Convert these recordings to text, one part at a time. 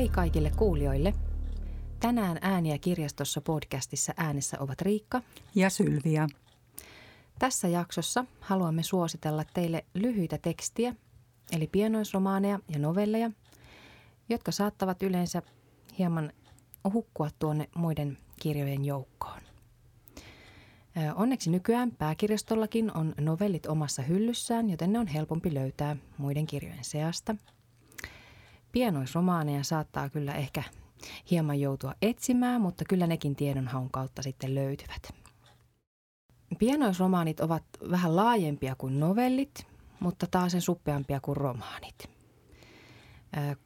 Hei kaikille kuulijoille. Tänään Ääniä kirjastossa podcastissa äänessä ovat Riikka ja Sylviä. Tässä jaksossa haluamme suositella teille lyhyitä tekstiä, eli pienoisromaaneja ja novelleja, jotka saattavat yleensä hieman hukkua tuonne muiden kirjojen joukkoon. Onneksi nykyään pääkirjastollakin on novellit omassa hyllyssään, joten ne on helpompi löytää muiden kirjojen seasta. Pienoisromaaneja saattaa kyllä ehkä hieman joutua etsimään, mutta kyllä nekin tiedonhaun kautta sitten löytyvät. Pienoisromaanit ovat vähän laajempia kuin novellit, mutta taas sen suppeampia kuin romaanit.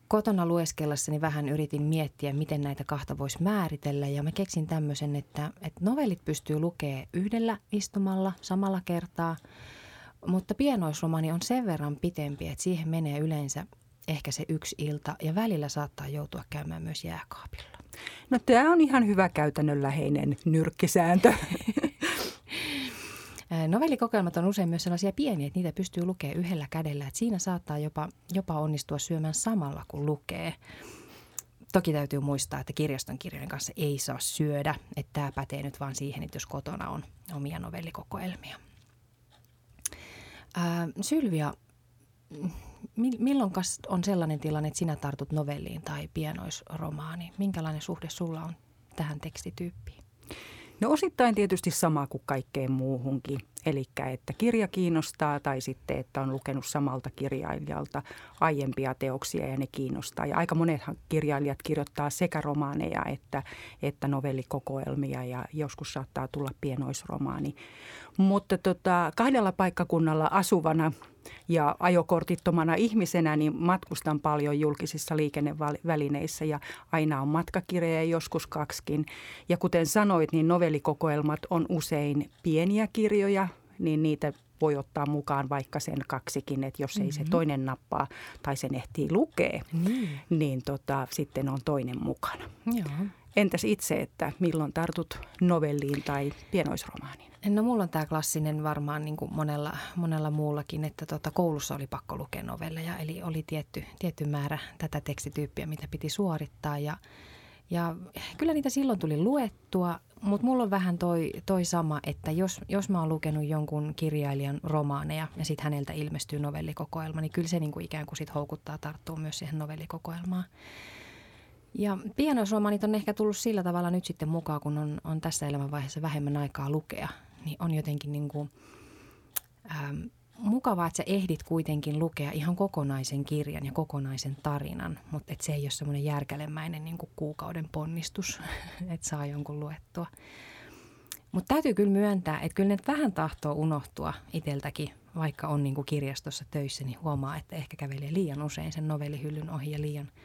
Kotona lueskellessani vähän yritin miettiä, miten näitä kahta voisi määritellä ja mä keksin tämmöisen, että, että novellit pystyy lukemaan yhdellä istumalla samalla kertaa, mutta pienoisromani on sen verran pitempi, että siihen menee yleensä ehkä se yksi ilta ja välillä saattaa joutua käymään myös jääkaapilla. No tämä on ihan hyvä käytännönläheinen nyrkkisääntö. Novellikokoelmat on usein myös sellaisia pieniä, että niitä pystyy lukemaan yhdellä kädellä. Että siinä saattaa jopa, jopa onnistua syömään samalla, kun lukee. Toki täytyy muistaa, että kirjaston kirjojen kanssa ei saa syödä. Että tämä pätee nyt vaan siihen, että jos kotona on omia novellikokoelmia. Ää, Sylvia, milloin on sellainen tilanne, että sinä tartut novelliin tai pienoisromaaniin? Minkälainen suhde sulla on tähän tekstityyppiin? No osittain tietysti sama kuin kaikkeen muuhunkin. Eli että kirja kiinnostaa tai sitten, että on lukenut samalta kirjailijalta aiempia teoksia ja ne kiinnostaa. Ja aika monethan kirjailijat kirjoittaa sekä romaaneja että, että novellikokoelmia ja joskus saattaa tulla pienoisromaani. Mutta tota, kahdella paikkakunnalla asuvana ja ajokortittomana ihmisenä niin matkustan paljon julkisissa liikennevälineissä ja aina on matkakirjoja joskus kaksikin. Ja kuten sanoit, niin novellikokoelmat on usein pieniä kirjoja, niin niitä voi ottaa mukaan vaikka sen kaksikin, että jos ei mm-hmm. se toinen nappaa tai sen ehtii lukea, mm. niin tota, sitten on toinen mukana. Joo. Entäs itse, että milloin tartut novelliin tai pienoisromaaniin? No mulla on tämä klassinen varmaan niin kuin monella, monella muullakin, että tota, koulussa oli pakko lukea novelleja. Eli oli tietty, tietty määrä tätä tekstityyppiä, mitä piti suorittaa ja, ja kyllä niitä silloin tuli luettua, mutta mulla on vähän toi, toi sama, että jos, jos mä oon lukenut jonkun kirjailijan romaaneja ja sitten häneltä ilmestyy novellikokoelma, niin kyllä se niin kuin ikään kuin sit houkuttaa tarttua myös siihen novellikokoelmaan. Ja pienoisromaanit on ehkä tullut sillä tavalla nyt sitten mukaan, kun on, on tässä elämänvaiheessa vähemmän aikaa lukea, niin on jotenkin niin kuin, ähm, mukavaa, että sä ehdit kuitenkin lukea ihan kokonaisen kirjan ja kokonaisen tarinan, mutta että se ei ole semmoinen järkälemäinen niin kuukauden ponnistus, että saa jonkun luettua. Mutta täytyy kyllä myöntää, että kyllä ne vähän tahtoo unohtua itseltäkin, vaikka on niin kirjastossa töissä, niin huomaa, että ehkä kävelee liian usein sen novellihyllyn ohi ja liian –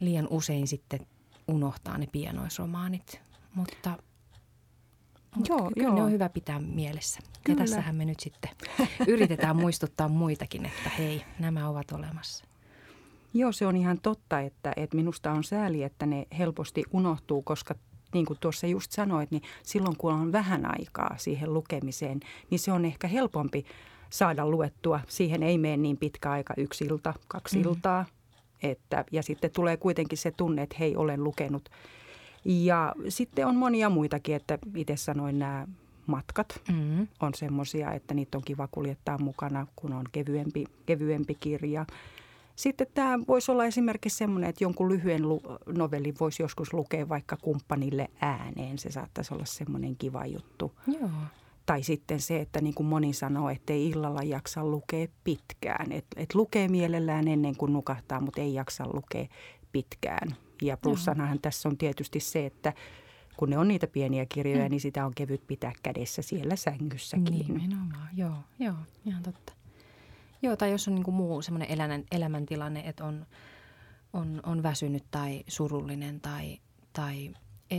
liian usein sitten unohtaa ne pienoisromaanit, mutta joo, kyllä joo. ne on hyvä pitää mielessä. Kyllä. Ja tässähän me nyt sitten yritetään muistuttaa muitakin, että hei, nämä ovat olemassa. Joo, se on ihan totta, että, että minusta on sääli, että ne helposti unohtuu, koska niin kuin tuossa just sanoit, niin silloin kun on vähän aikaa siihen lukemiseen, niin se on ehkä helpompi saada luettua. Siihen ei mene niin pitkä aika, yksi ilta, kaksi mm. iltaa, että, ja sitten tulee kuitenkin se tunne, että hei, olen lukenut. Ja sitten on monia muitakin, että itse sanoin nämä matkat mm-hmm. on semmoisia, että niitä on kiva kuljettaa mukana, kun on kevyempi, kevyempi kirja. Sitten tämä voisi olla esimerkiksi semmoinen, että jonkun lyhyen lu- novellin voisi joskus lukea vaikka kumppanille ääneen. Se saattaisi olla semmoinen kiva juttu. Joo. Tai sitten se, että niin kuin moni sanoo, että ei illalla jaksa lukea pitkään. Että et lukee mielellään ennen kuin nukahtaa, mutta ei jaksa lukea pitkään. Ja plussanahan tässä on tietysti se, että kun ne on niitä pieniä kirjoja, mm. niin sitä on kevyt pitää kädessä siellä sängyssäkin. Nimenomaan, joo, joo, ihan totta. Joo, tai jos on niin kuin muu semmoinen elämän, elämäntilanne, että on, on, on väsynyt tai surullinen tai, tai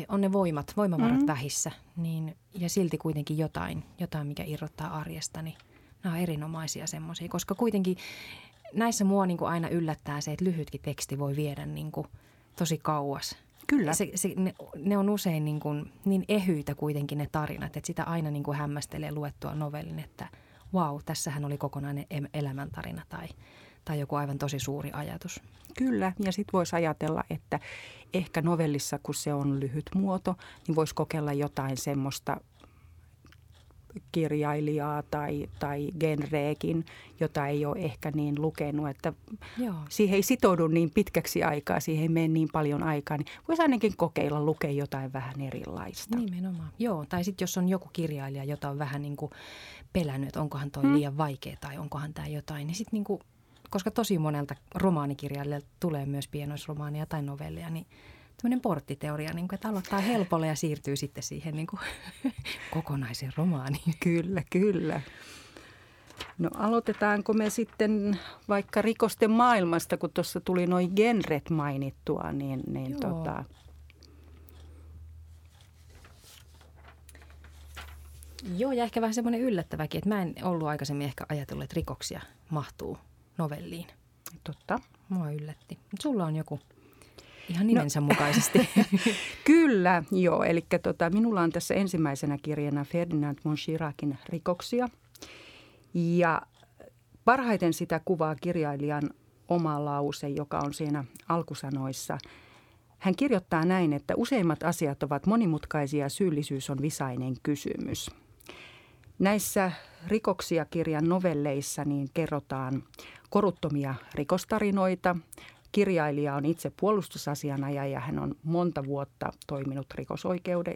on ne voimat, voimavarat mm. vähissä, niin, ja silti kuitenkin jotain, jotain, mikä irrottaa arjesta, niin nämä on erinomaisia semmoisia, koska kuitenkin näissä mua niin kuin aina yllättää se, että lyhytkin teksti voi viedä niin kuin tosi kauas. Kyllä. Se, se, ne, ne on usein niin, kuin, niin ehyitä kuitenkin ne tarinat, että sitä aina niin kuin hämmästelee luettua novellin, että wow, tässähän oli kokonainen elämäntarina tai, tai joku aivan tosi suuri ajatus. Kyllä, ja sitten voisi ajatella, että ehkä novellissa, kun se on lyhyt muoto, niin voisi kokeilla jotain semmoista kirjailijaa tai, tai genreekin, jota ei ole ehkä niin lukenut, että Joo. siihen ei sitoudu niin pitkäksi aikaa, siihen ei mene niin paljon aikaa, niin voisi ainakin kokeilla lukea jotain vähän erilaista. Nimenomaan, joo. Tai sitten jos on joku kirjailija, jota on vähän niin kuin pelännyt, että onkohan toi hmm. liian vaikea tai onkohan tämä jotain, niin sitten niin kuin, koska tosi monelta romaanikirjailijalta tulee myös pienoisromaania tai novellia, niin – tämmöinen porttiteoria, niin kuin, että aloittaa helpolla ja siirtyy sitten siihen niin kuin, kokonaisen romaaniin. Kyllä, kyllä. No aloitetaanko me sitten vaikka rikosten maailmasta, kun tuossa tuli noin genret mainittua, niin, niin Joo. tota... Joo, ja ehkä vähän semmoinen yllättäväkin, että mä en ollut aikaisemmin ehkä ajatellut, että rikoksia mahtuu novelliin. Totta. Mua yllätti. Mutta sulla on joku Ihan nimensä no, mukaisesti. Kyllä, joo. Eli tota, minulla on tässä ensimmäisenä kirjana Ferdinand Monchirakin rikoksia. Ja parhaiten sitä kuvaa kirjailijan oma lause, joka on siinä alkusanoissa. Hän kirjoittaa näin, että useimmat asiat ovat monimutkaisia ja syyllisyys on visainen kysymys. Näissä rikoksia kirjan novelleissa niin kerrotaan koruttomia rikostarinoita, kirjailija on itse puolustusasianajaja ja hän on monta vuotta toiminut rikosoikeuden,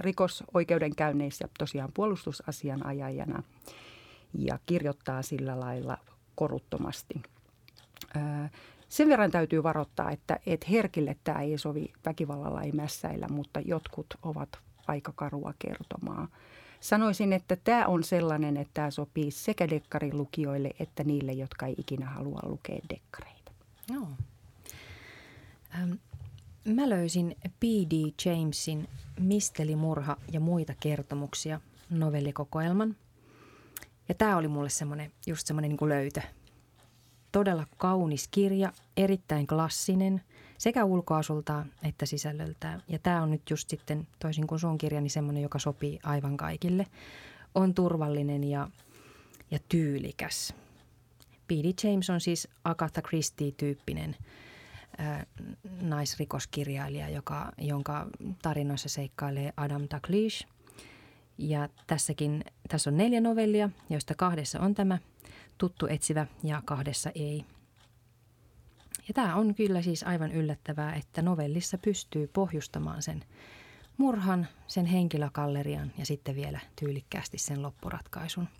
rikosoikeudenkäynneissä tosiaan puolustusasianajajana ja kirjoittaa sillä lailla koruttomasti. Sen verran täytyy varoittaa, että, että herkille tämä ei sovi väkivallalla ei mässäillä, mutta jotkut ovat aika karua kertomaa. Sanoisin, että tämä on sellainen, että tämä sopii sekä dekkarin lukijoille että niille, jotka ei ikinä halua lukea dekkareita. Joo. Ähm, mä löysin P.D. Jamesin Mistelimurha ja muita kertomuksia novellikokoelman. Ja tämä oli mulle semmoinen, just semmoinen niin löytö. Todella kaunis kirja, erittäin klassinen sekä ulkoasultaan että sisällöltään. Ja tämä on nyt just sitten, toisin kuin sun kirjani, semmoinen, joka sopii aivan kaikille. On turvallinen ja, ja tyylikäs. P.D. James on siis Agatha Christie-tyyppinen naisrikoskirjailija, joka, jonka tarinoissa seikkailee Adam Dalgliesh. Ja tässäkin, tässä on neljä novellia, joista kahdessa on tämä tuttu etsivä ja kahdessa ei. Ja tämä on kyllä siis aivan yllättävää, että novellissa pystyy pohjustamaan sen murhan, sen henkilökallerian ja sitten vielä tyylikkäästi sen loppuratkaisun –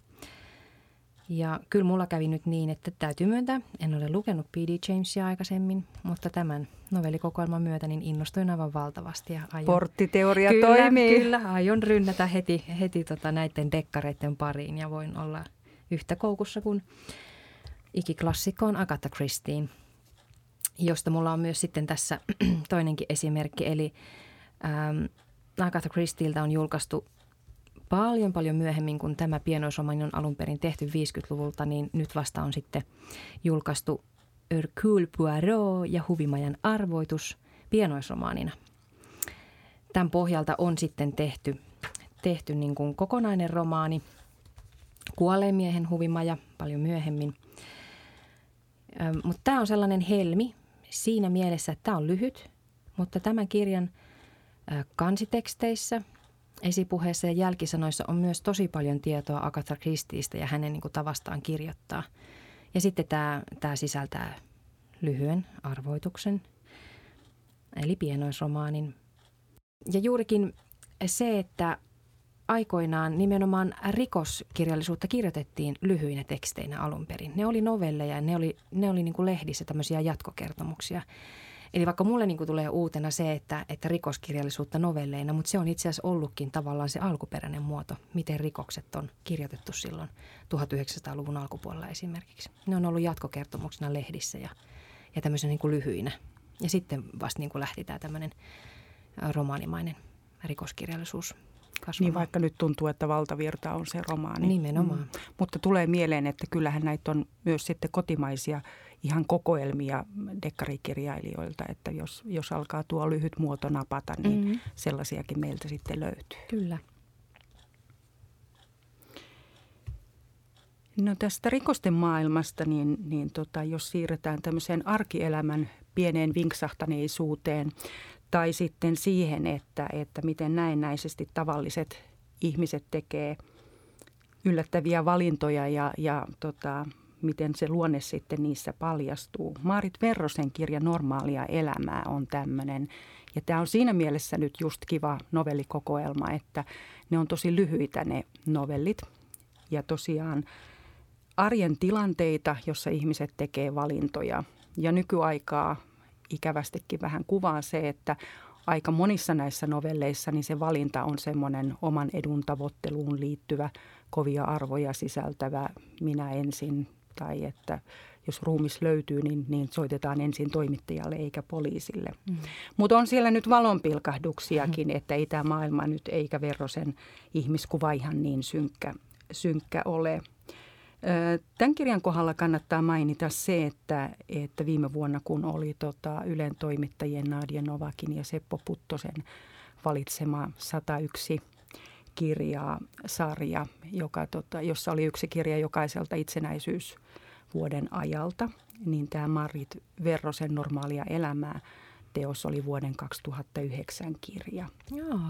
ja kyllä mulla kävi nyt niin, että täytyy myöntää, en ole lukenut P.D. Jamesia aikaisemmin, mutta tämän novellikokoelman myötä niin innostuin aivan valtavasti. Ja aion, Porttiteoria kyllä, toimii. Kyllä, aion rynnätä heti, heti tota näiden dekkareiden pariin ja voin olla yhtä koukussa kuin ikiklassikkoon Agatha Christine, josta mulla on myös sitten tässä toinenkin esimerkki, eli ähm, Agatha Christieltä on julkaistu paljon paljon myöhemmin, kun tämä pienoisromani on alun perin tehty 50-luvulta, niin nyt vasta on sitten julkaistu Hercule Poirot ja Huvimajan arvoitus pienoisromaanina. Tämän pohjalta on sitten tehty, tehty niin kuin kokonainen romaani, Kuolleen miehen huvimaja paljon myöhemmin. Mutta tämä on sellainen helmi siinä mielessä, että tämä on lyhyt, mutta tämän kirjan kansiteksteissä – esipuheessa ja jälkisanoissa on myös tosi paljon tietoa Agatha Christiestä ja hänen niin kuin, tavastaan kirjoittaa. Ja sitten tämä, tämä sisältää lyhyen arvoituksen, eli pienoisromaanin. Ja juurikin se, että aikoinaan nimenomaan rikoskirjallisuutta kirjoitettiin lyhyinä teksteinä alun perin. Ne oli novelleja ja ne oli, ne oli niin kuin lehdissä tämmöisiä jatkokertomuksia. Eli vaikka mulle niin kuin tulee uutena se, että, että rikoskirjallisuutta novelleina, mutta se on itse asiassa ollutkin tavallaan se alkuperäinen muoto, miten rikokset on kirjoitettu silloin 1900-luvun alkupuolella esimerkiksi. Ne on ollut jatkokertomuksena lehdissä ja, ja tämmöisenä niin lyhyinä. Ja sitten vasta niin kuin lähti tämä tämmöinen romaanimainen rikoskirjallisuus kasvamaan. Niin vaikka nyt tuntuu, että valtavirta on se romaani. Nimenomaan. Mm. Mutta tulee mieleen, että kyllähän näitä on myös sitten kotimaisia – ihan kokoelmia dekkarikirjailijoilta, että jos, jos alkaa tuo lyhyt muoto napata, niin mm-hmm. sellaisiakin meiltä sitten löytyy. Kyllä. No tästä rikosten maailmasta, niin, niin tota, jos siirretään tämmöiseen arkielämän pieneen vinksahtaneisuuteen tai sitten siihen, että, että miten näennäisesti tavalliset ihmiset tekee yllättäviä valintoja ja, ja tota, miten se luonne sitten niissä paljastuu. Maarit Verrosen kirja Normaalia elämää on tämmöinen. Ja tämä on siinä mielessä nyt just kiva novellikokoelma, että ne on tosi lyhyitä ne novellit. Ja tosiaan arjen tilanteita, jossa ihmiset tekee valintoja. Ja nykyaikaa ikävästikin vähän kuvaa se, että aika monissa näissä novelleissa niin se valinta on semmoinen oman edun tavoitteluun liittyvä kovia arvoja sisältävä minä ensin tai että jos ruumis löytyy, niin, niin soitetaan ensin toimittajalle eikä poliisille. Mm. Mutta on siellä nyt valonpilkahduksiakin, mm. että ei tämä maailma nyt eikä Verrosen ihmiskuva ihan niin synkkä, synkkä ole. Tämän kirjan kohdalla kannattaa mainita se, että, että viime vuonna kun oli tota Ylen toimittajien Nadia Novakin ja Seppo Puttosen valitsema 101 kirjaa sarja, joka, tota, jossa oli yksi kirja jokaiselta itsenäisyysvuoden ajalta, niin tämä Marit Verrosen normaalia elämää teos oli vuoden 2009 kirja. Joo,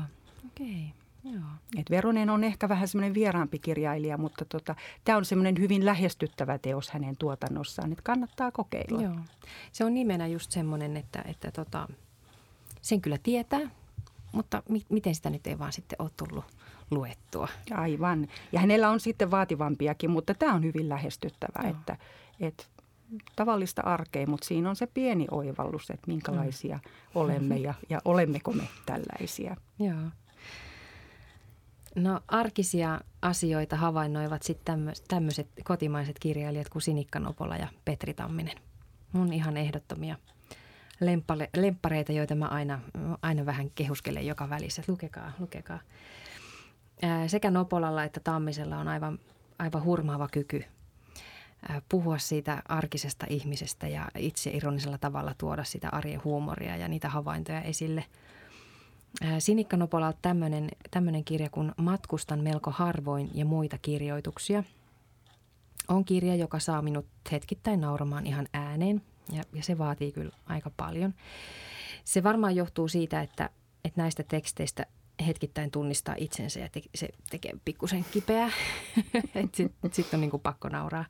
okei. Okay. Joo. Et Veronen on ehkä vähän semmoinen vieraampi kirjailija, mutta tota, tämä on semmoinen hyvin lähestyttävä teos hänen tuotannossaan, että kannattaa kokeilla. Joo. Se on nimenä just semmoinen, että, että tota, sen kyllä tietää, mutta mi- miten sitä nyt ei vaan sitten ole tullut luettua. Aivan. Ja hänellä on sitten vaativampiakin, mutta tämä on hyvin lähestyttävä, Joo. että, että tavallista arkea, mutta siinä on se pieni oivallus, että minkälaisia mm. olemme ja, ja olemmeko me tällaisia. Joo. No arkisia asioita havainnoivat sitten tämmöiset kotimaiset kirjailijat kuin Sinikka Nopola ja Petri Tamminen. Mun ihan ehdottomia lemppale, lemppareita, joita mä aina, aina vähän kehuskelen joka välissä. Lukekaa, lukekaa. Sekä Nopolalla että Tammisella on aivan, aivan hurmaava kyky puhua siitä arkisesta ihmisestä ja itse ironisella tavalla tuoda sitä arjen huumoria ja niitä havaintoja esille – Sinikka Nopolalta tämmöinen, tämmöinen kirja kuin Matkustan melko harvoin ja muita kirjoituksia. On kirja, joka saa minut hetkittäin nauramaan ihan ääneen ja, ja se vaatii kyllä aika paljon. Se varmaan johtuu siitä, että, että näistä teksteistä hetkittäin tunnistaa itsensä ja te, se tekee pikkusen kipeää. Sitten sit on niin kuin pakko nauraa.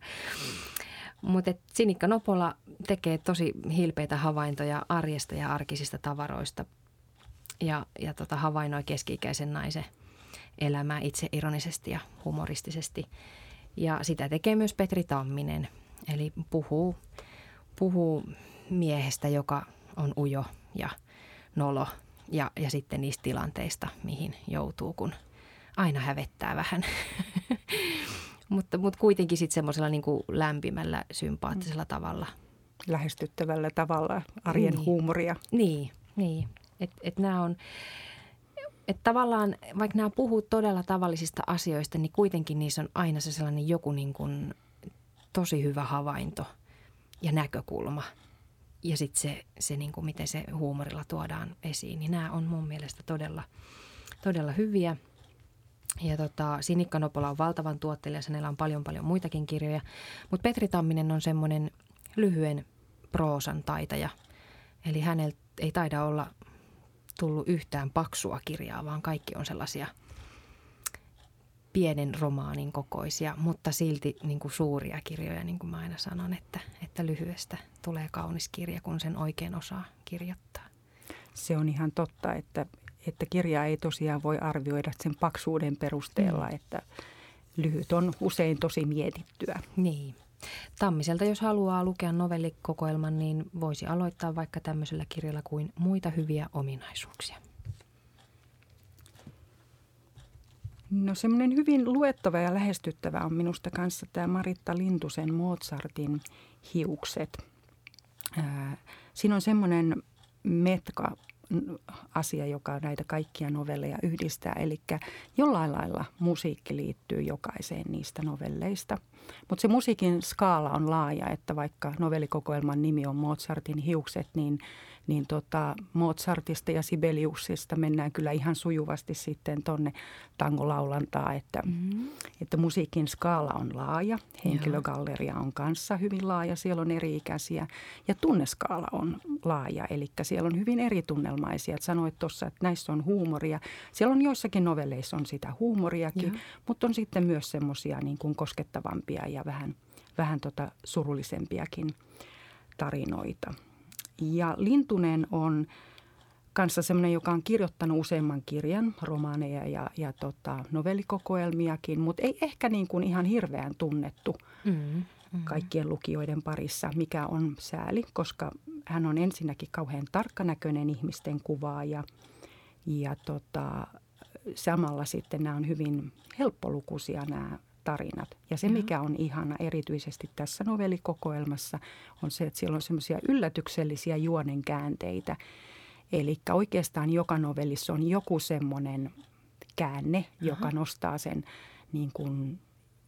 Mutta Sinikka Nopola tekee tosi hilpeitä havaintoja arjesta ja arkisista tavaroista – ja, ja tota, havainnoi keski-ikäisen naisen elämää itse ironisesti ja humoristisesti. Ja sitä tekee myös Petri Tamminen, eli puhuu, puhuu miehestä, joka on ujo ja nolo ja, ja sitten niistä tilanteista, mihin joutuu, kun aina hävettää vähän. mutta, mutta kuitenkin sitten semmoisella niin lämpimällä, sympaattisella tavalla. Lähestyttävällä tavalla arjen niin. huumoria. Niin, niin. Että et nämä on, että tavallaan vaikka nämä puhuu todella tavallisista asioista, niin kuitenkin niissä on aina se sellainen joku niin kuin tosi hyvä havainto ja näkökulma. Ja sitten se, se niin kuin miten se huumorilla tuodaan esiin, niin nämä on mun mielestä todella, todella hyviä. Ja tota, Sinikka Nopola on valtavan tuottelija, hänellä on paljon paljon muitakin kirjoja. Mutta Petri Tamminen on semmoinen lyhyen proosan taitaja. Eli hänellä ei taida olla tullut yhtään paksua kirjaa, vaan kaikki on sellaisia pienen romaanin kokoisia, mutta silti niin kuin suuria kirjoja, niin kuin mä aina sanon, että, että lyhyestä tulee kaunis kirja, kun sen oikein osaa kirjoittaa. Se on ihan totta, että, että kirjaa ei tosiaan voi arvioida sen paksuuden perusteella, mm. että lyhyt on usein tosi mietittyä. Niin. Tammiselta, jos haluaa lukea novellikokoelman, niin voisi aloittaa vaikka tämmöisellä kirjalla kuin Muita hyviä ominaisuuksia. No semmoinen hyvin luettava ja lähestyttävä on minusta kanssa tämä Maritta Lintusen Mozartin hiukset. Ää, siinä on semmoinen metka asia, joka näitä kaikkia novelleja yhdistää. Eli jollain lailla musiikki liittyy jokaiseen niistä novelleista. Mutta se musiikin skaala on laaja, että vaikka novellikokoelman nimi on Mozartin hiukset, niin, niin tota, Mozartista ja Sibeliuksista mennään kyllä ihan sujuvasti sitten tonne tangolaulantaa, että, mm-hmm. että musiikin skaala on laaja, henkilögalleria on kanssa hyvin laaja, siellä on eri-ikäisiä ja tunneskaala on laaja, eli siellä on hyvin eri tunnelmaisia. Et sanoit tuossa, että näissä on huumoria. Siellä on joissakin novelleissa on sitä huumoriakin, Joo. mutta on sitten myös semmoisia niin kuin koskettavampia ja vähän, vähän tota surullisempiakin tarinoita. Ja Lintunen on kanssa semmoinen, joka on kirjoittanut useamman kirjan, romaaneja ja, ja tota, novellikokoelmiakin, mutta ei ehkä niin kuin ihan hirveän tunnettu mm, mm. kaikkien lukijoiden parissa, mikä on sääli, koska hän on ensinnäkin kauhean tarkkanäköinen ihmisten kuvaa ja, ja tota, samalla sitten nämä on hyvin helppolukuisia nämä tarinat. Ja se, mikä on ihana erityisesti tässä novellikokoelmassa, on se, että siellä on semmoisia yllätyksellisiä juonen käänteitä. Eli oikeastaan joka novellissa on joku semmoinen käänne, joka Aha. nostaa sen niin kuin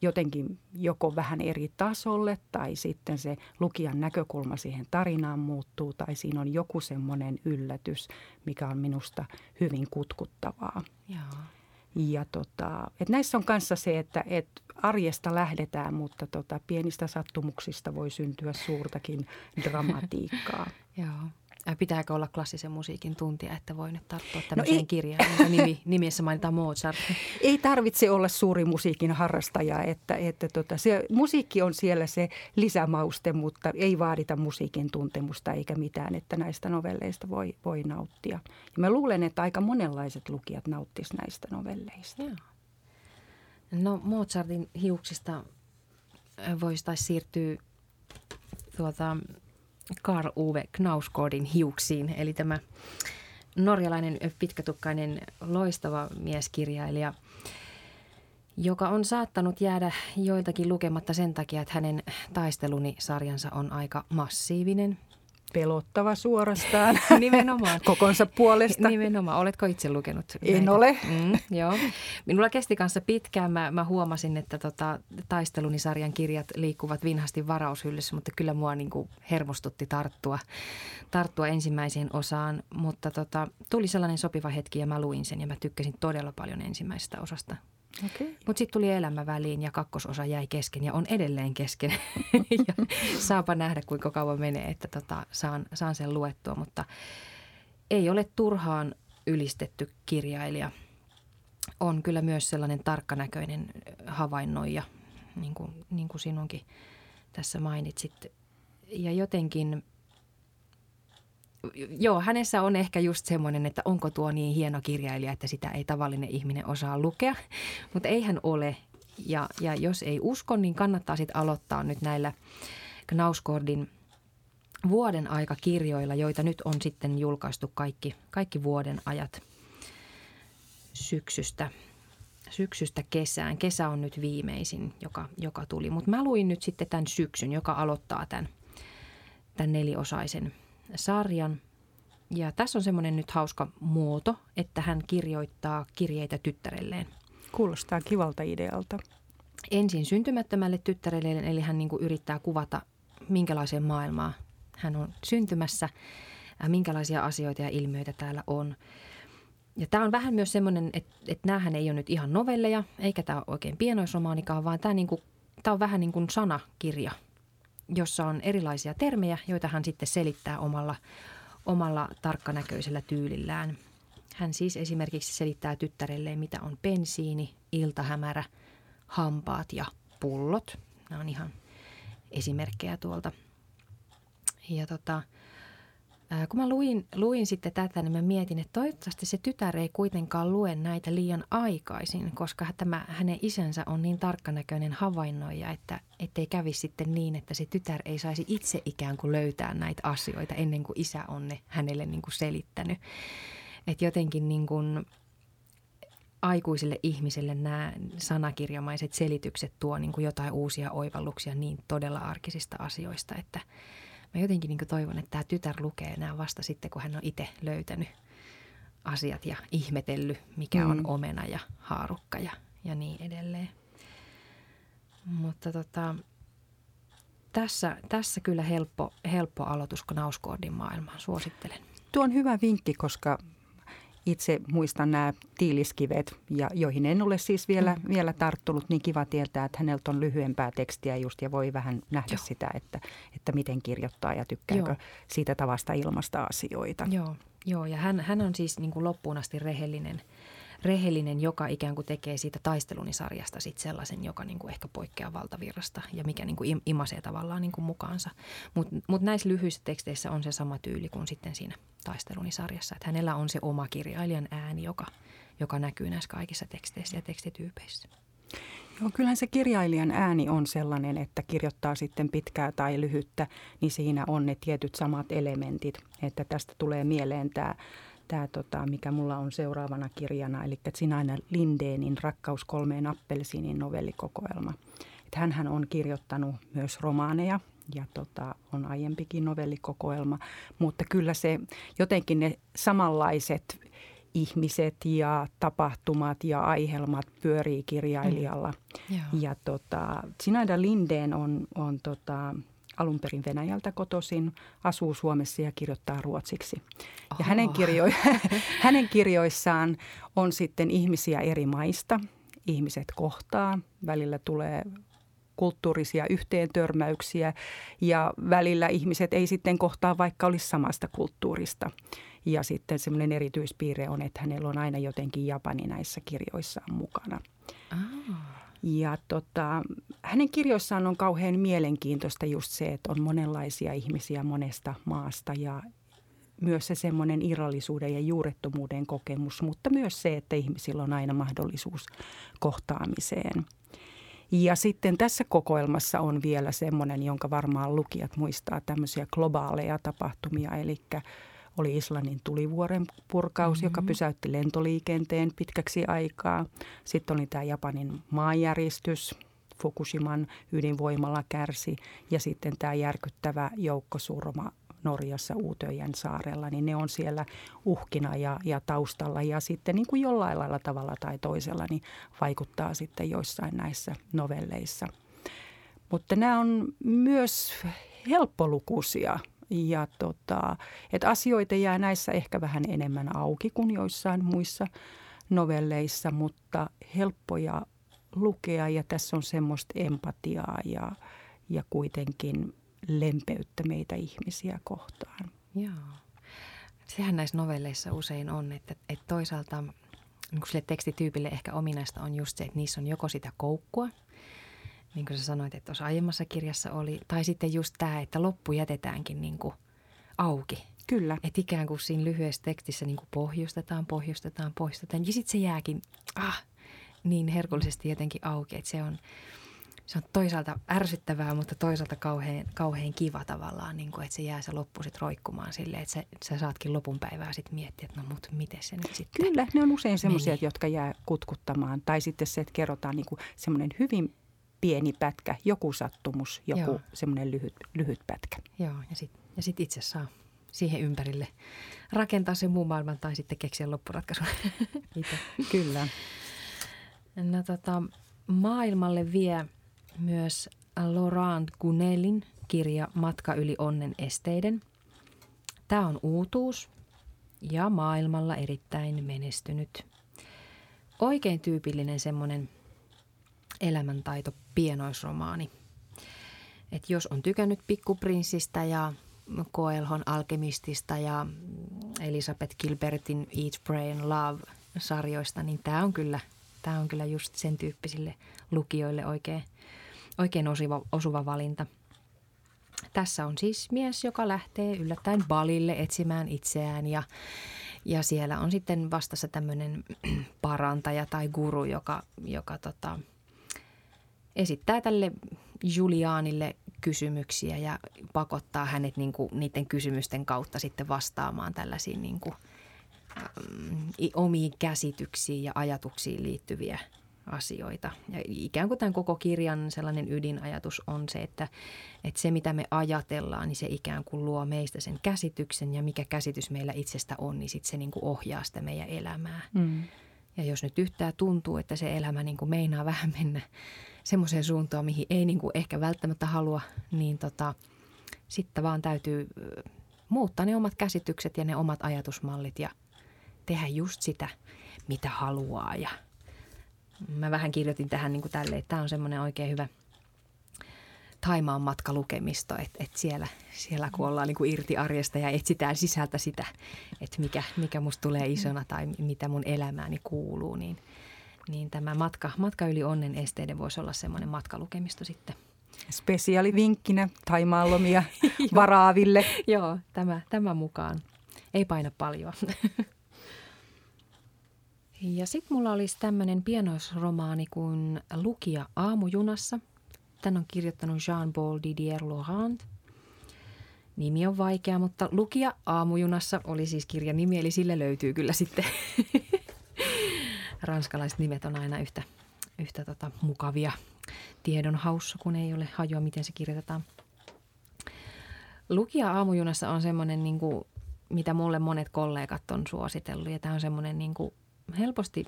jotenkin joko vähän eri tasolle tai sitten se lukijan näkökulma siihen tarinaan muuttuu tai siinä on joku semmoinen yllätys, mikä on minusta hyvin kutkuttavaa. Joo. Ja tota, et näissä on kanssa se, että et arjesta lähdetään, mutta tota, pienistä sattumuksista voi syntyä suurtakin dramatiikkaa. Joo. Pitääkö olla klassisen musiikin tuntia, että voi nyt tarttua tämmöiseen no kirjaan, jonka nimi, nimissä mainitaan Mozart? Ei tarvitse olla suuri musiikin harrastaja, että, että tota, se, musiikki on siellä se lisämauste, mutta ei vaadita musiikin tuntemusta eikä mitään, että näistä novelleista voi, voi nauttia. Ja mä luulen, että aika monenlaiset lukijat nauttis näistä novelleista. Joo. No Mozartin hiuksista voisi taisi siirtyä tuota, Karl Uwe Knausgårdin hiuksiin. Eli tämä norjalainen pitkätukkainen loistava mieskirjailija, joka on saattanut jäädä joitakin lukematta sen takia, että hänen taisteluni-sarjansa on aika massiivinen – pelottava suorastaan. Nimenomaan. Kokonsa puolesta. Nimenomaan. Oletko itse lukenut En näitä? ole. Mm, joo. Minulla kesti kanssa pitkään. Mä, mä huomasin, että tota, taistelunisarjan kirjat liikkuvat vinhasti varaushyllyssä, mutta kyllä mua niin kuin hermostutti tarttua, tarttua ensimmäiseen osaan. Mutta tota, tuli sellainen sopiva hetki ja mä luin sen ja mä tykkäsin todella paljon ensimmäisestä osasta. Okay. Mutta sitten tuli elämä väliin ja kakkososa jäi kesken ja on edelleen kesken. ja saapa nähdä, kuinka kauan menee, että tota, saan, saan sen luettua. Mutta ei ole turhaan ylistetty kirjailija. On kyllä myös sellainen tarkkanäköinen havainnoija, niin kuin, niin kuin sinunkin tässä mainitsit. Ja jotenkin joo, hänessä on ehkä just semmoinen, että onko tuo niin hieno kirjailija, että sitä ei tavallinen ihminen osaa lukea. Mutta ei hän ole. Ja, ja jos ei usko, niin kannattaa sitten aloittaa nyt näillä Knauskordin vuoden aikakirjoilla, joita nyt on sitten julkaistu kaikki, kaikki vuoden ajat syksystä, syksystä kesään. Kesä on nyt viimeisin, joka, joka tuli. Mutta mä luin nyt sitten tämän syksyn, joka aloittaa tämän, tämän neliosaisen – sarjan. Ja tässä on semmoinen nyt hauska muoto, että hän kirjoittaa kirjeitä tyttärelleen. Kuulostaa kivalta idealta. Ensin syntymättömälle tyttärelleen, eli hän niin kuin yrittää kuvata, minkälaiseen maailmaa hän on syntymässä, minkälaisia asioita ja ilmiöitä täällä on. Ja tämä on vähän myös semmoinen, että, että näähän ei ole nyt ihan novelleja, eikä tämä ole oikein pienoisromaanikaan, vaan tämä, niin kuin, tämä on vähän niin kuin sanakirja – jossa on erilaisia termejä, joita hän sitten selittää omalla, omalla tarkkanäköisellä tyylillään. Hän siis esimerkiksi selittää tyttärelleen, mitä on pensiini, iltahämärä, hampaat ja pullot. Nämä on ihan esimerkkejä tuolta. Ja tota, kun mä luin, luin sitten tätä, niin mä mietin, että toivottavasti se tytär ei kuitenkaan lue näitä liian aikaisin, koska tämä hänen isänsä on niin tarkkanäköinen havainnoija, että ettei kävisi sitten niin, että se tytär ei saisi itse ikään kuin löytää näitä asioita ennen kuin isä on ne hänelle niin kuin selittänyt. Että jotenkin niin kuin aikuisille ihmisille nämä sanakirjamaiset selitykset tuo niin kuin jotain uusia oivalluksia niin todella arkisista asioista, että – mä jotenkin niin toivon, että tämä tytär lukee nämä vasta sitten, kun hän on itse löytänyt asiat ja ihmetellyt, mikä mm. on omena ja haarukka ja, ja niin edelleen. Mutta tota, tässä, tässä kyllä helppo, helppo aloitus Knauskoodin maailmaan. Suosittelen. Tuo on hyvä vinkki, koska itse muistan nämä tiiliskivet, ja joihin en ole siis vielä, mm. vielä tarttunut, niin kiva tietää, että häneltä on lyhyempää tekstiä just ja voi vähän nähdä Joo. sitä, että, että miten kirjoittaa ja tykkääkö Joo. siitä tavasta ilmasta asioita. Joo, Joo ja hän, hän on siis niin kuin loppuun asti rehellinen rehellinen, joka ikään kuin tekee siitä taistelunisarjasta sit sellaisen, joka niin kuin ehkä poikkeaa valtavirrasta ja mikä niin kuin imasee tavallaan niin kuin mukaansa. Mutta mut näissä lyhyissä teksteissä on se sama tyyli kuin sitten siinä taistelunisarjassa, että hänellä on se oma kirjailijan ääni, joka, joka näkyy näissä kaikissa teksteissä ja tekstityypeissä. Joo, kyllähän se kirjailijan ääni on sellainen, että kirjoittaa sitten pitkää tai lyhyttä, niin siinä on ne tietyt samat elementit. Että tästä tulee mieleen tämä tämä, tota, mikä mulla on seuraavana kirjana, eli Sinaina Lindeenin Rakkaus kolmeen appelsiinin novellikokoelma. Että hänhän on kirjoittanut myös romaaneja ja tota, on aiempikin novellikokoelma, mutta kyllä se jotenkin ne samanlaiset ihmiset ja tapahtumat ja aihelmat pyörii kirjailijalla. Mm. Ja tota, Sinaida Lindeen on, on tota, alun perin Venäjältä kotoisin, asuu Suomessa ja kirjoittaa ruotsiksi. Ja hänen, kirjo, hänen kirjoissaan on sitten ihmisiä eri maista. Ihmiset kohtaa, välillä tulee kulttuurisia yhteentörmäyksiä ja välillä ihmiset ei sitten kohtaa, vaikka olisi samasta kulttuurista. Ja sitten semmoinen erityispiirre on, että hänellä on aina jotenkin Japani näissä kirjoissaan mukana. Ah. Ja tota, hänen kirjoissaan on kauhean mielenkiintoista just se, että on monenlaisia ihmisiä monesta maasta ja myös se semmoinen irrallisuuden ja juurettomuuden kokemus, mutta myös se, että ihmisillä on aina mahdollisuus kohtaamiseen. Ja sitten tässä kokoelmassa on vielä semmoinen, jonka varmaan lukijat muistaa, tämmöisiä globaaleja tapahtumia, eli oli Islannin tulivuoren purkaus, mm-hmm. joka pysäytti lentoliikenteen pitkäksi aikaa. Sitten oli tämä Japanin maanjäristys, Fukushiman ydinvoimalla kärsi ja sitten tämä järkyttävä joukkosurma Norjassa Uutöjän saarella, niin ne on siellä uhkina ja, ja taustalla ja sitten niin kuin jollain lailla tavalla tai toisella niin vaikuttaa sitten joissain näissä novelleissa. Mutta nämä on myös helppolukuisia ja tota, että asioita jää näissä ehkä vähän enemmän auki kuin joissain muissa novelleissa, mutta helppoja lukea ja tässä on semmoista empatiaa ja, ja kuitenkin lempeyttä meitä ihmisiä kohtaan. Joo. Sehän näissä novelleissa usein on, että, että toisaalta niin sille tekstityypille ehkä ominaista on just se, että niissä on joko sitä koukkua – niin kuin sä sanoit, että tuossa aiemmassa kirjassa oli, tai sitten just tämä, että loppu jätetäänkin niin kuin auki. Kyllä. Että ikään kuin siinä lyhyessä tekstissä niin kuin pohjustetaan, pohjustetaan, pohjustetaan. Ja sitten se jääkin ah, niin herkullisesti jotenkin auki, että se on, se on toisaalta ärsyttävää, mutta toisaalta kauhean, kauhean kiva tavallaan, niin kuin, että se jää se loppu sitten roikkumaan silleen, että sä, sä saatkin lopun päivää sitten miettiä, että no mutta miten se nyt sitten Kyllä, ne on usein semmoisia, jotka jää kutkuttamaan. Tai sitten se, että kerrotaan niin kuin semmoinen hyvin pieni pätkä, joku sattumus, joku semmoinen lyhyt, lyhyt pätkä. Joo, ja sitten ja sit itse saa siihen ympärille rakentaa sen muun maailman tai sitten keksiä loppuratkaisun. Kyllä. No tota, maailmalle vie myös Laurent Gounelin kirja Matka yli onnen esteiden. Tämä on uutuus ja maailmalla erittäin menestynyt. Oikein tyypillinen semmoinen – elämäntaito pienoisromaani. Et jos on tykännyt Pikkuprinssistä ja Koelhon alkemistista ja Elisabeth Gilbertin Eat, Pray Love-sarjoista, niin tämä on kyllä, tää on kyllä just sen tyyppisille lukijoille oikein, oikein osuva, osuva valinta. Tässä on siis mies, joka lähtee yllättäen balille etsimään itseään ja, ja siellä on sitten vastassa tämmöinen parantaja tai guru, joka, joka tota, esittää tälle Julianille kysymyksiä ja pakottaa hänet niin kuin niiden kysymysten kautta sitten vastaamaan tällaisiin niin kuin, omiin käsityksiin ja ajatuksiin liittyviä asioita. Ja ikään kuin tämän koko kirjan sellainen ydinajatus on se, että, että se mitä me ajatellaan, niin se ikään kuin luo meistä sen käsityksen ja mikä käsitys meillä itsestä on, niin sitten se niin kuin ohjaa sitä meidän elämää. Mm. Ja jos nyt yhtään tuntuu, että se elämä niin kuin meinaa vähän mennä semmoiseen suuntaan, mihin ei niin kuin ehkä välttämättä halua, niin tota, sitten vaan täytyy muuttaa ne omat käsitykset ja ne omat ajatusmallit ja tehdä just sitä, mitä haluaa. Ja mä vähän kirjoitin tähän niin kuin tälle, että tämä on semmoinen oikein hyvä Taimaan matkalukemisto, että, että siellä, siellä kun ollaan niin kuin irti arjesta ja etsitään sisältä sitä, että mikä, mikä musta tulee isona tai mitä mun elämääni kuuluu, niin, niin tämä matka, matka yli onnen esteiden voisi olla semmoinen matkalukemisto sitten – spesiaalivinkkinä Taimaanlomia varaaville. Joo, tämä, tämä mukaan. Ei paina paljon. ja sitten mulla olisi tämmöinen pienoisromaani kuin Lukija aamujunassa. Tän on kirjoittanut Jean-Paul Didier Laurent. Nimi on vaikea, mutta Lukija aamujunassa oli siis kirjan nimi, eli sille löytyy kyllä sitten. Ranskalaiset nimet on aina yhtä, yhtä tota, mukavia tiedon haussa, kun ei ole hajua, miten se kirjoitetaan. Lukija aamujunassa on semmoinen, niin kuin, mitä mulle monet kollegat on suositellut. Ja tämä on semmoinen niin kuin, helposti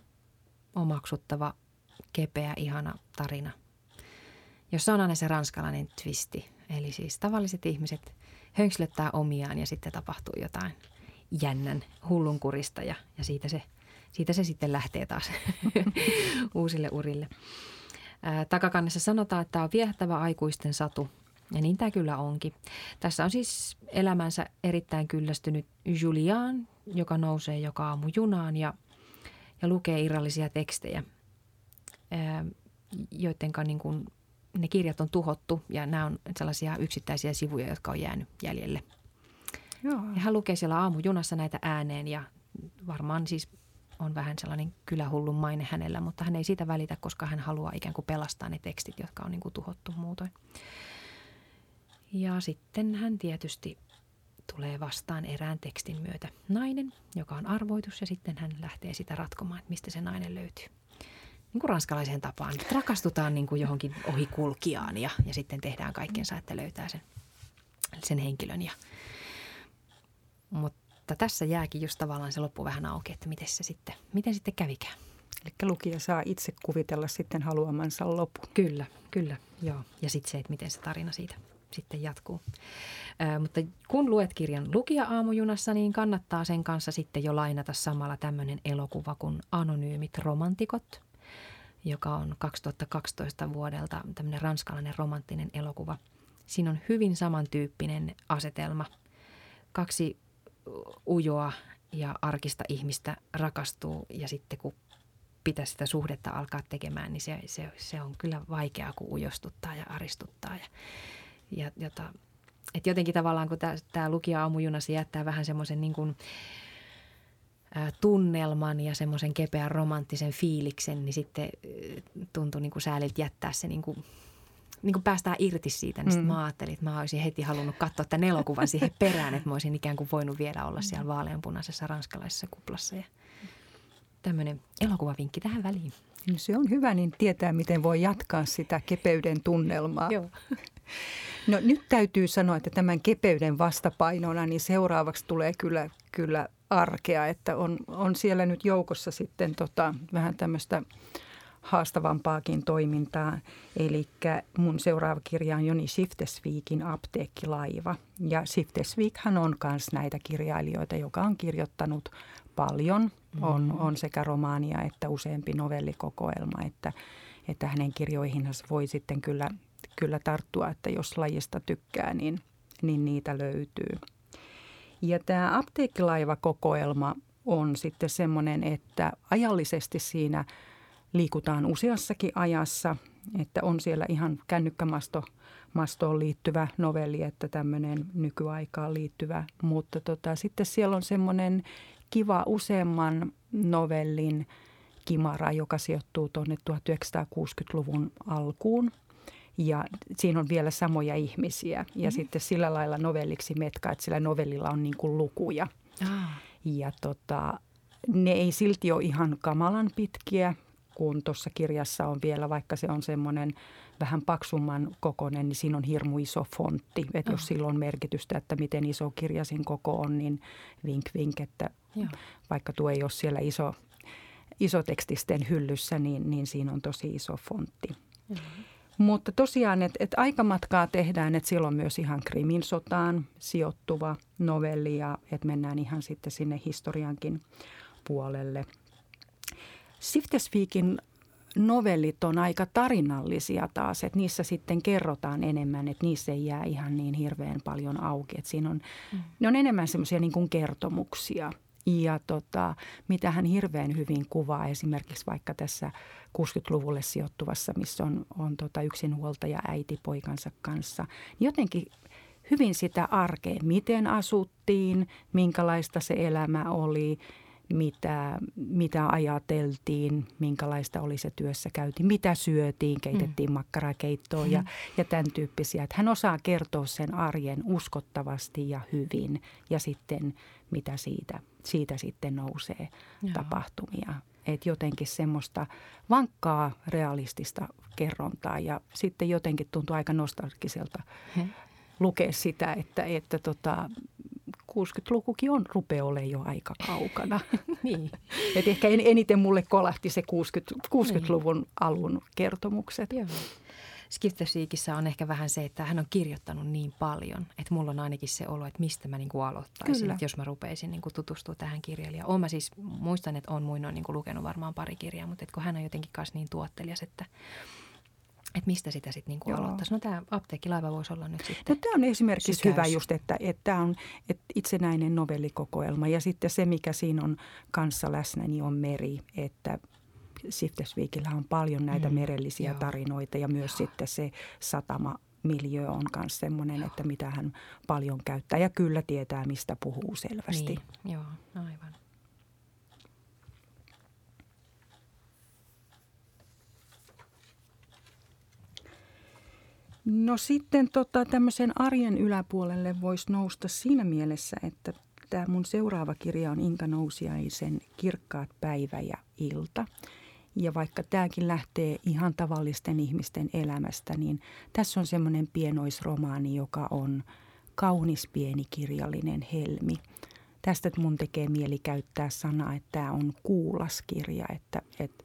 omaksuttava, kepeä, ihana tarina, jossa on aina se ranskalainen twisti. Eli siis tavalliset ihmiset hönkslöttää omiaan ja sitten tapahtuu jotain jännän hullunkurista ja, ja siitä, se, siitä se sitten lähtee taas uusille urille. Takakannessa sanotaan, että tämä on viehättävä aikuisten satu. Ja niin tämä kyllä onkin. Tässä on siis elämänsä erittäin kyllästynyt Julian, joka nousee joka aamu junaan ja, ja lukee irrallisia tekstejä, joiden niin kuin, ne kirjat on tuhottu ja nämä on sellaisia yksittäisiä sivuja, jotka on jäänyt jäljelle. Joo. Ja hän lukee siellä aamujunassa näitä ääneen ja varmaan siis on vähän sellainen kylähullun maine hänellä, mutta hän ei siitä välitä, koska hän haluaa ikään kuin pelastaa ne tekstit, jotka on niin kuin tuhottu muutoin. Ja sitten hän tietysti tulee vastaan erään tekstin myötä nainen, joka on arvoitus ja sitten hän lähtee sitä ratkomaan, että mistä se nainen löytyy. Niin kuin ranskalaiseen tapaan. Rakastutaan niin kuin johonkin ohikulkijaan ja, ja sitten tehdään kaikkensa, että löytää sen, sen henkilön. Ja, mutta mutta tässä jääkin just tavallaan se loppu vähän auki, että miten se sitten, miten sitten kävikään. Eli lukija saa itse kuvitella sitten haluamansa lopun. Kyllä, kyllä, joo. Ja sitten se, että miten se tarina siitä sitten jatkuu. Ö, mutta kun luet kirjan Lukija aamujunassa, niin kannattaa sen kanssa sitten jo lainata samalla tämmöinen elokuva kuin Anonyymit romantikot, joka on 2012 vuodelta tämmöinen ranskalainen romanttinen elokuva. Siinä on hyvin samantyyppinen asetelma. Kaksi ujoa ja arkista ihmistä rakastuu ja sitten kun pitää sitä suhdetta alkaa tekemään, niin se, se, se on kyllä vaikeaa, kun ujostuttaa ja aristuttaa. Ja, ja jota, et jotenkin tavallaan, kun tämä lukija aamujuna, se jättää vähän semmoisen niin tunnelman ja semmoisen kepeän romanttisen fiiliksen, niin sitten tuntuu niin kuin sääliltä jättää se niin kuin niin kuin päästään irti siitä, niin mm. mä ajattelin, että mä olisin heti halunnut katsoa tämän elokuvan siihen perään, että mä olisin ikään kuin voinut vielä olla siellä vaaleanpunaisessa ranskalaisessa kuplassa. Ja tämmöinen elokuvavinkki tähän väliin. No se on hyvä, niin tietää, miten voi jatkaa sitä kepeyden tunnelmaa. Joo. No nyt täytyy sanoa, että tämän kepeyden vastapainona niin seuraavaksi tulee kyllä, kyllä arkea, että on, on siellä nyt joukossa sitten tota, vähän tämmöistä haastavampaakin toimintaa. Eli mun seuraava kirja on Joni Siftesviikin Apteekkilaiva. Ja Siftesviikhan on myös näitä kirjailijoita, joka on kirjoittanut paljon. Mm-hmm. On, on sekä romaania että useampi novellikokoelma, että, että hänen kirjoihinsa voi sitten kyllä, kyllä tarttua, että jos lajista tykkää, niin, niin niitä löytyy. Ja tämä apteekkilaiva-kokoelma on sitten semmoinen, että ajallisesti siinä – liikutaan useassakin ajassa, että on siellä ihan kännykkämasto mastoon liittyvä novelli, että tämmöinen nykyaikaan liittyvä, mutta tota, sitten siellä on semmoinen kiva useamman novellin kimara, joka sijoittuu tuonne 1960-luvun alkuun. Ja siinä on vielä samoja ihmisiä ja mm. sitten sillä lailla novelliksi metka, että sillä novellilla on niin kuin lukuja. Ah. Ja tota, ne ei silti ole ihan kamalan pitkiä, kun tuossa kirjassa on vielä, vaikka se on semmoinen vähän paksumman kokoinen, niin siinä on hirmu iso fontti. Että oh. jos sillä on merkitystä, että miten iso kirjasin koko on, niin vink vink, että Joo. vaikka tuo ei ole siellä iso, tekstisten hyllyssä, niin, niin siinä on tosi iso fontti. Mm-hmm. Mutta tosiaan, että et aikamatkaa tehdään, että silloin myös ihan Krimin sotaan sijoittuva novelli ja että mennään ihan sitten sinne historiankin puolelle. Siftesviikin novellit on aika tarinallisia taas, että niissä sitten kerrotaan enemmän, että niissä ei jää ihan niin hirveän paljon auki. Että siinä on, mm. Ne on enemmän semmoisia niin kuin kertomuksia – ja tota, mitä hän hirveän hyvin kuvaa esimerkiksi vaikka tässä 60-luvulle sijoittuvassa, missä on, on tota yksinhuoltaja äiti poikansa kanssa. Niin jotenkin hyvin sitä arkea, miten asuttiin, minkälaista se elämä oli, mitä, mitä ajateltiin, minkälaista oli se työssä käyti, mitä syötiin, keitettiin mm. makkarakeittoa ja, ja tämän tyyppisiä. Että hän osaa kertoa sen arjen uskottavasti ja hyvin ja sitten mitä siitä, siitä sitten nousee Joo. tapahtumia. Että jotenkin semmoista vankkaa realistista kerrontaa ja sitten jotenkin tuntuu aika nostalgiselta He. lukea sitä, että, että tota, 60-lukukin on rupeaa olemaan jo aika kaukana. niin. Et ehkä eniten mulle kolahti se 60, 60-luvun niin. alun kertomukset. Joo. Skiftersiikissä on ehkä vähän se, että hän on kirjoittanut niin paljon, että mulla on ainakin se olo, että mistä mä niinku aloittaisin, että jos mä rupeisin niinku tutustua tähän kirjailijaan. Oon mä siis, muistan, että on muinoin niinku lukenut varmaan pari kirjaa, mutta kun hän on jotenkin kanssa niin tuottelias, että että mistä sitä sitten niinku aloittaisi. No tämä apteekkilaiva voisi olla nyt sitten No tämä on esimerkiksi sykäys. hyvä just, että tämä on että itsenäinen novellikokoelma ja sitten se, mikä siinä on kanssa läsnä, niin on meri, että Siftesviikillä on paljon näitä mm, merellisiä joo. tarinoita ja myös joo. sitten se satama miljö on myös semmoinen, että mitä hän paljon käyttää ja kyllä tietää, mistä puhuu selvästi. Niin, joo, aivan. No sitten tota, tämmöisen arjen yläpuolelle voisi nousta siinä mielessä, että tämä mun seuraava kirja on Inka Nousiaisen Kirkkaat päivä ja ilta. Ja vaikka tämäkin lähtee ihan tavallisten ihmisten elämästä, niin tässä on semmoinen pienoisromaani, joka on kaunis pieni kirjallinen helmi. Tästä mun tekee mieli käyttää sanaa, että tämä on kuulaskirja, että, että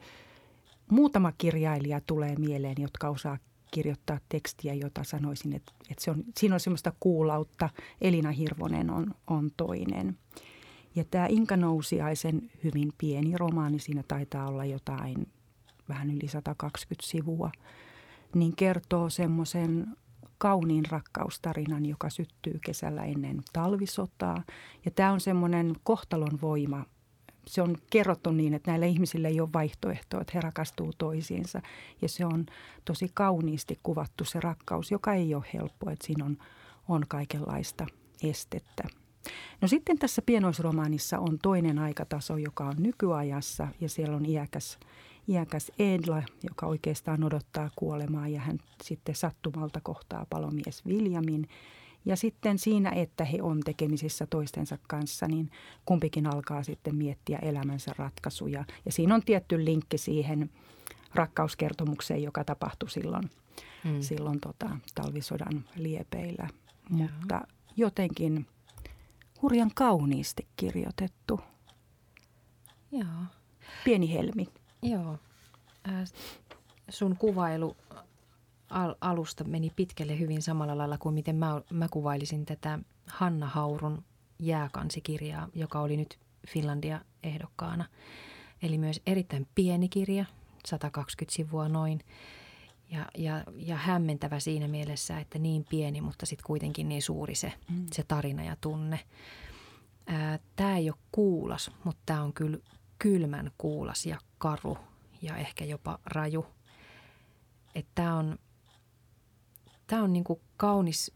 muutama kirjailija tulee mieleen, jotka osaa kirjoittaa tekstiä, jota sanoisin, että, että se on, siinä on semmoista kuulautta. Elina Hirvonen on, on toinen. Ja tämä Inka Nousiaisen hyvin pieni romaani, siinä taitaa olla jotain vähän yli 120 sivua, niin kertoo semmoisen kauniin rakkaustarinan, joka syttyy kesällä ennen talvisotaa. Ja tämä on semmoinen kohtalon voima. Se on kerrottu niin, että näillä ihmisillä ei ole vaihtoehtoa, että he rakastuu toisiinsa. Ja se on tosi kauniisti kuvattu se rakkaus, joka ei ole helppo, että siinä on, on kaikenlaista estettä. No sitten tässä pienoisromaanissa on toinen aikataso, joka on nykyajassa ja siellä on iäkäs, iäkäs Edla, joka oikeastaan odottaa kuolemaa ja hän sitten sattumalta kohtaa palomies Viljamin. Ja sitten siinä, että he on tekemisissä toistensa kanssa, niin kumpikin alkaa sitten miettiä elämänsä ratkaisuja. Ja siinä on tietty linkki siihen rakkauskertomukseen, joka tapahtui silloin, mm. silloin tota, talvisodan liepeillä. Joo. Mutta jotenkin – hurjan kauniisti kirjoitettu. Joo. Pieni helmi. Joo. Äh, sun kuvailu al- alusta meni pitkälle hyvin samalla lailla kuin miten mä, mä kuvailisin tätä Hanna Haurun jääkansikirjaa, joka oli nyt Finlandia ehdokkaana. Eli myös erittäin pieni kirja, 120 sivua noin – ja, ja, ja hämmentävä siinä mielessä, että niin pieni, mutta sitten kuitenkin niin suuri se, mm. se tarina ja tunne. Tämä ei ole kuulas, mutta tämä on kyllä kylmän kuulas ja karu ja ehkä jopa raju. Tämä on, tää on niinku kaunis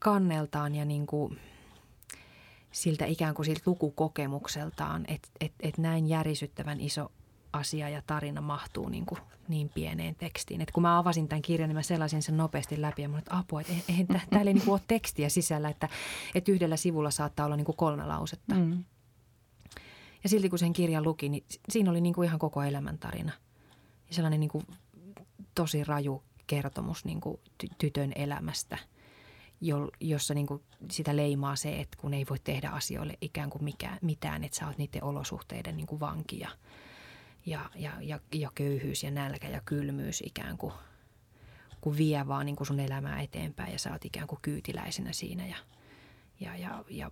kanneltaan ja niinku siltä ikään kuin siltä lukukokemukseltaan, että et, et näin järisyttävän iso asia ja tarina mahtuu niin, kuin niin pieneen tekstiin. Et kun mä avasin tämän kirjan, niin mä sellaisin sen nopeasti läpi ja mä että apua, että eihän täällä ei niin kuin ole tekstiä sisällä, että, että yhdellä sivulla saattaa olla niin kuin kolme lausetta. Mm. Ja silti kun sen kirjan luki, niin siinä oli niin kuin ihan koko elämäntarina. Ja sellainen niin kuin tosi raju kertomus niin kuin tytön elämästä, jossa niin kuin sitä leimaa se, että kun ei voi tehdä asioille ikään kuin mikään, mitään, että sä oot niiden olosuhteiden niin kuin vankia ja, ja, ja, ja köyhyys ja nälkä ja kylmyys ikään kuin kun vie vaan niin kuin sun elämää eteenpäin ja sä oot ikään kuin kyytiläisenä siinä ja, ja, ja, ja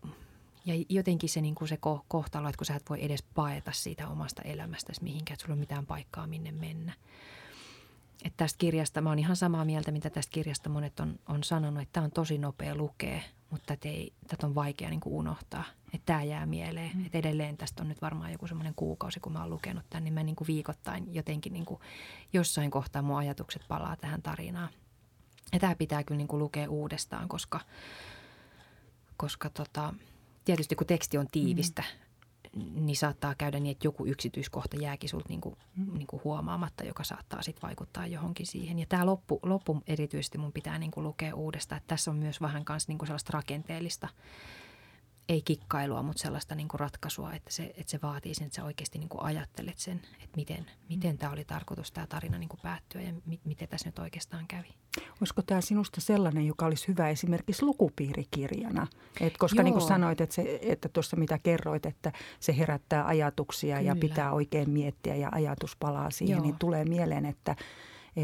ja jotenkin se, niin kuin se kohtalo, että kun sä et voi edes paeta siitä omasta elämästäsi mihinkään, että sulla on mitään paikkaa minne mennä. Että tästä kirjasta, mä oon ihan samaa mieltä, mitä tästä kirjasta monet on, on sanonut, että tämä on tosi nopea lukea, mutta tätä, ei, tätä on vaikea niin kuin unohtaa. Että tämä jää mieleen. Mm. Että edelleen tästä on nyt varmaan joku semmoinen kuukausi, kun mä oon lukenut tämän, niin mä niin kuin viikoittain jotenkin niin kuin jossain kohtaa mun ajatukset palaa tähän tarinaan. Ja tämä pitää kyllä niin kuin lukea uudestaan, koska, koska tota, tietysti kun teksti on tiivistä, mm. Niin saattaa käydä niin, että joku yksityiskohta jääkin sulta niin kuin, mm. niin kuin huomaamatta, joka saattaa sitten vaikuttaa johonkin siihen. Ja tämä loppu, loppu erityisesti mun pitää niin kuin lukea uudestaan, että tässä on myös vähän kanssa niin kuin sellaista rakenteellista ei kikkailua, mutta sellaista niin kuin ratkaisua, että se, että se vaatii sen, että sä oikeasti niin kuin ajattelet sen, että miten, miten tämä oli tarkoitus tämä tarina niin kuin päättyä ja mi, miten tässä nyt oikeastaan kävi. Olisiko tämä sinusta sellainen, joka olisi hyvä esimerkiksi lukupiirikirjana? Et koska niin kuin sanoit, että, se, että tuossa mitä kerroit, että se herättää ajatuksia Kyllä. ja pitää oikein miettiä ja ajatus palaa siihen, Joo. niin tulee mieleen, että –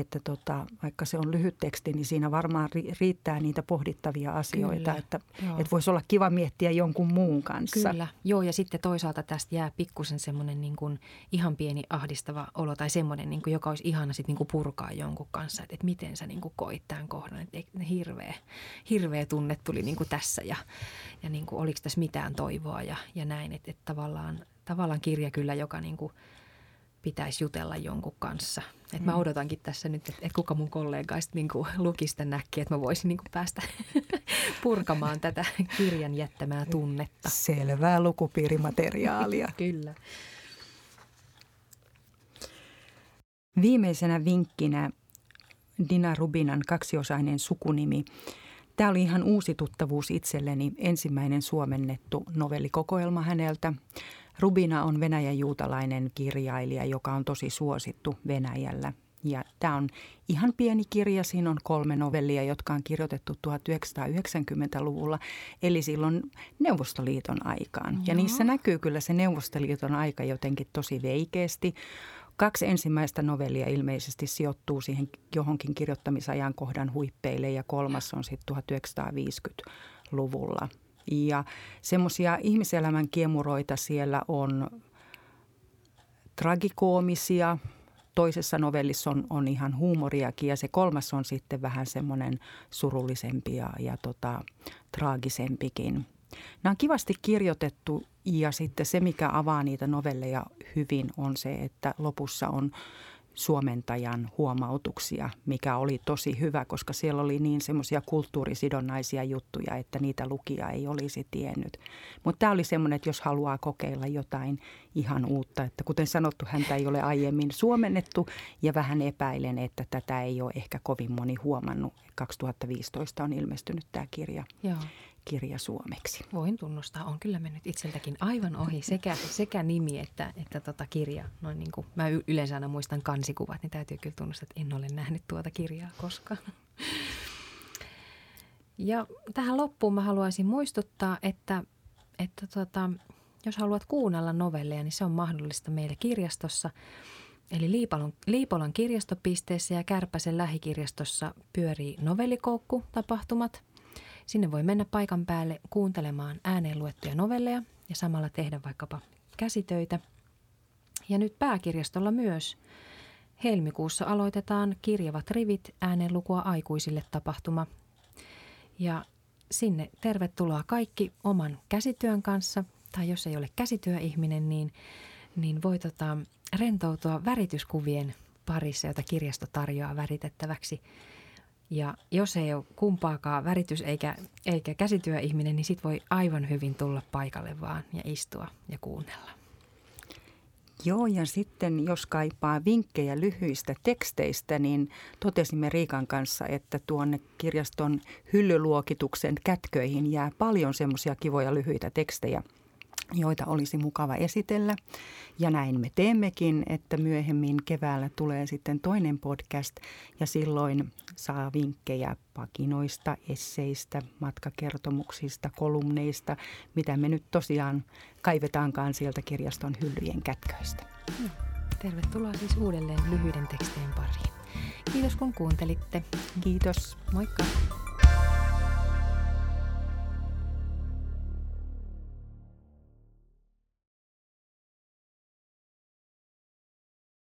että tota, vaikka se on lyhyt teksti, niin siinä varmaan riittää niitä pohdittavia asioita, Kyllä, että, että voisi olla kiva miettiä jonkun muun kanssa. Kyllä, joo ja sitten toisaalta tästä jää pikkusen semmoinen niin kuin ihan pieni ahdistava olo tai semmoinen, niin kuin, joka olisi ihana sitten niin kuin purkaa jonkun kanssa, että, että miten sä niin kuin koit tämän kohdan, että hirveä, hirveä tunne tuli niin kuin tässä ja, ja niin kuin, oliko tässä mitään toivoa ja, ja näin, että, että tavallaan, tavallaan kirja kyllä, joka niin kuin – pitäisi jutella jonkun kanssa. Et mä mm. odotankin tässä nyt, että et kuka mun kollegaista niin lukista näkki, että mä voisin niin päästä purkamaan tätä kirjan jättämää tunnetta. Selvää lukupiirimateriaalia. Kyllä. Viimeisenä vinkkinä Dina Rubinan kaksiosainen sukunimi. Tämä oli ihan uusi tuttavuus itselleni, ensimmäinen suomennettu novellikokoelma häneltä. Rubina on venäjän juutalainen kirjailija, joka on tosi suosittu Venäjällä. Ja tämä on ihan pieni kirja, siinä on kolme novellia, jotka on kirjoitettu 1990-luvulla, eli silloin Neuvostoliiton aikaan. Ja niissä näkyy kyllä se Neuvostoliiton aika jotenkin tosi veikeästi. Kaksi ensimmäistä novellia ilmeisesti sijoittuu siihen johonkin kirjoittamisajankohdan huippeille ja kolmas on sitten 1950-luvulla. Ja semmoisia ihmiselämän kiemuroita siellä on tragikoomisia, toisessa novellissa on, on ihan huumoriakin ja se kolmas on sitten vähän semmoinen surullisempi ja, ja tota, traagisempikin. Nämä on kivasti kirjoitettu ja sitten se, mikä avaa niitä novelleja hyvin, on se, että lopussa on suomentajan huomautuksia, mikä oli tosi hyvä, koska siellä oli niin semmoisia kulttuurisidonnaisia juttuja, että niitä lukija ei olisi tiennyt. Mutta tämä oli semmoinen, että jos haluaa kokeilla jotain ihan uutta, että kuten sanottu, häntä ei ole aiemmin suomennettu ja vähän epäilen, että tätä ei ole ehkä kovin moni huomannut. 2015 on ilmestynyt tämä kirja. Joo kirja suomeksi. Voin tunnustaa, on kyllä mennyt itseltäkin aivan ohi sekä, sekä nimi että, että tota kirja. Noin niin kuin, mä yleensä aina muistan kansikuvat, niin täytyy kyllä tunnustaa, että en ole nähnyt tuota kirjaa koskaan. Ja tähän loppuun mä haluaisin muistuttaa, että, että tota, jos haluat kuunnella novelleja, niin se on mahdollista meillä kirjastossa. Eli Liipolon, Liipolon kirjastopisteessä ja Kärpäsen lähikirjastossa pyörii novellikoukku-tapahtumat – Sinne voi mennä paikan päälle kuuntelemaan ääneen luettuja novelleja ja samalla tehdä vaikkapa käsitöitä. Ja nyt pääkirjastolla myös helmikuussa aloitetaan kirjavat rivit äänenlukua aikuisille tapahtuma. Ja sinne tervetuloa kaikki oman käsityön kanssa, tai jos ei ole käsityöihminen, niin, niin voi tota, rentoutua värityskuvien parissa, jota kirjasto tarjoaa väritettäväksi – ja jos ei ole kumpaakaan väritys eikä, eikä käsityöihminen, niin sit voi aivan hyvin tulla paikalle vaan ja istua ja kuunnella. Joo, ja sitten jos kaipaa vinkkejä lyhyistä teksteistä, niin totesimme Riikan kanssa, että tuonne kirjaston hyllyluokituksen kätköihin jää paljon semmoisia kivoja lyhyitä tekstejä – joita olisi mukava esitellä. Ja näin me teemmekin, että myöhemmin keväällä tulee sitten toinen podcast ja silloin saa vinkkejä pakinoista, esseistä, matkakertomuksista, kolumneista, mitä me nyt tosiaan kaivetaankaan sieltä kirjaston hyllyjen kätköistä. Tervetuloa siis uudelleen lyhyiden tekstien pariin. Kiitos kun kuuntelitte. Kiitos. Moikka!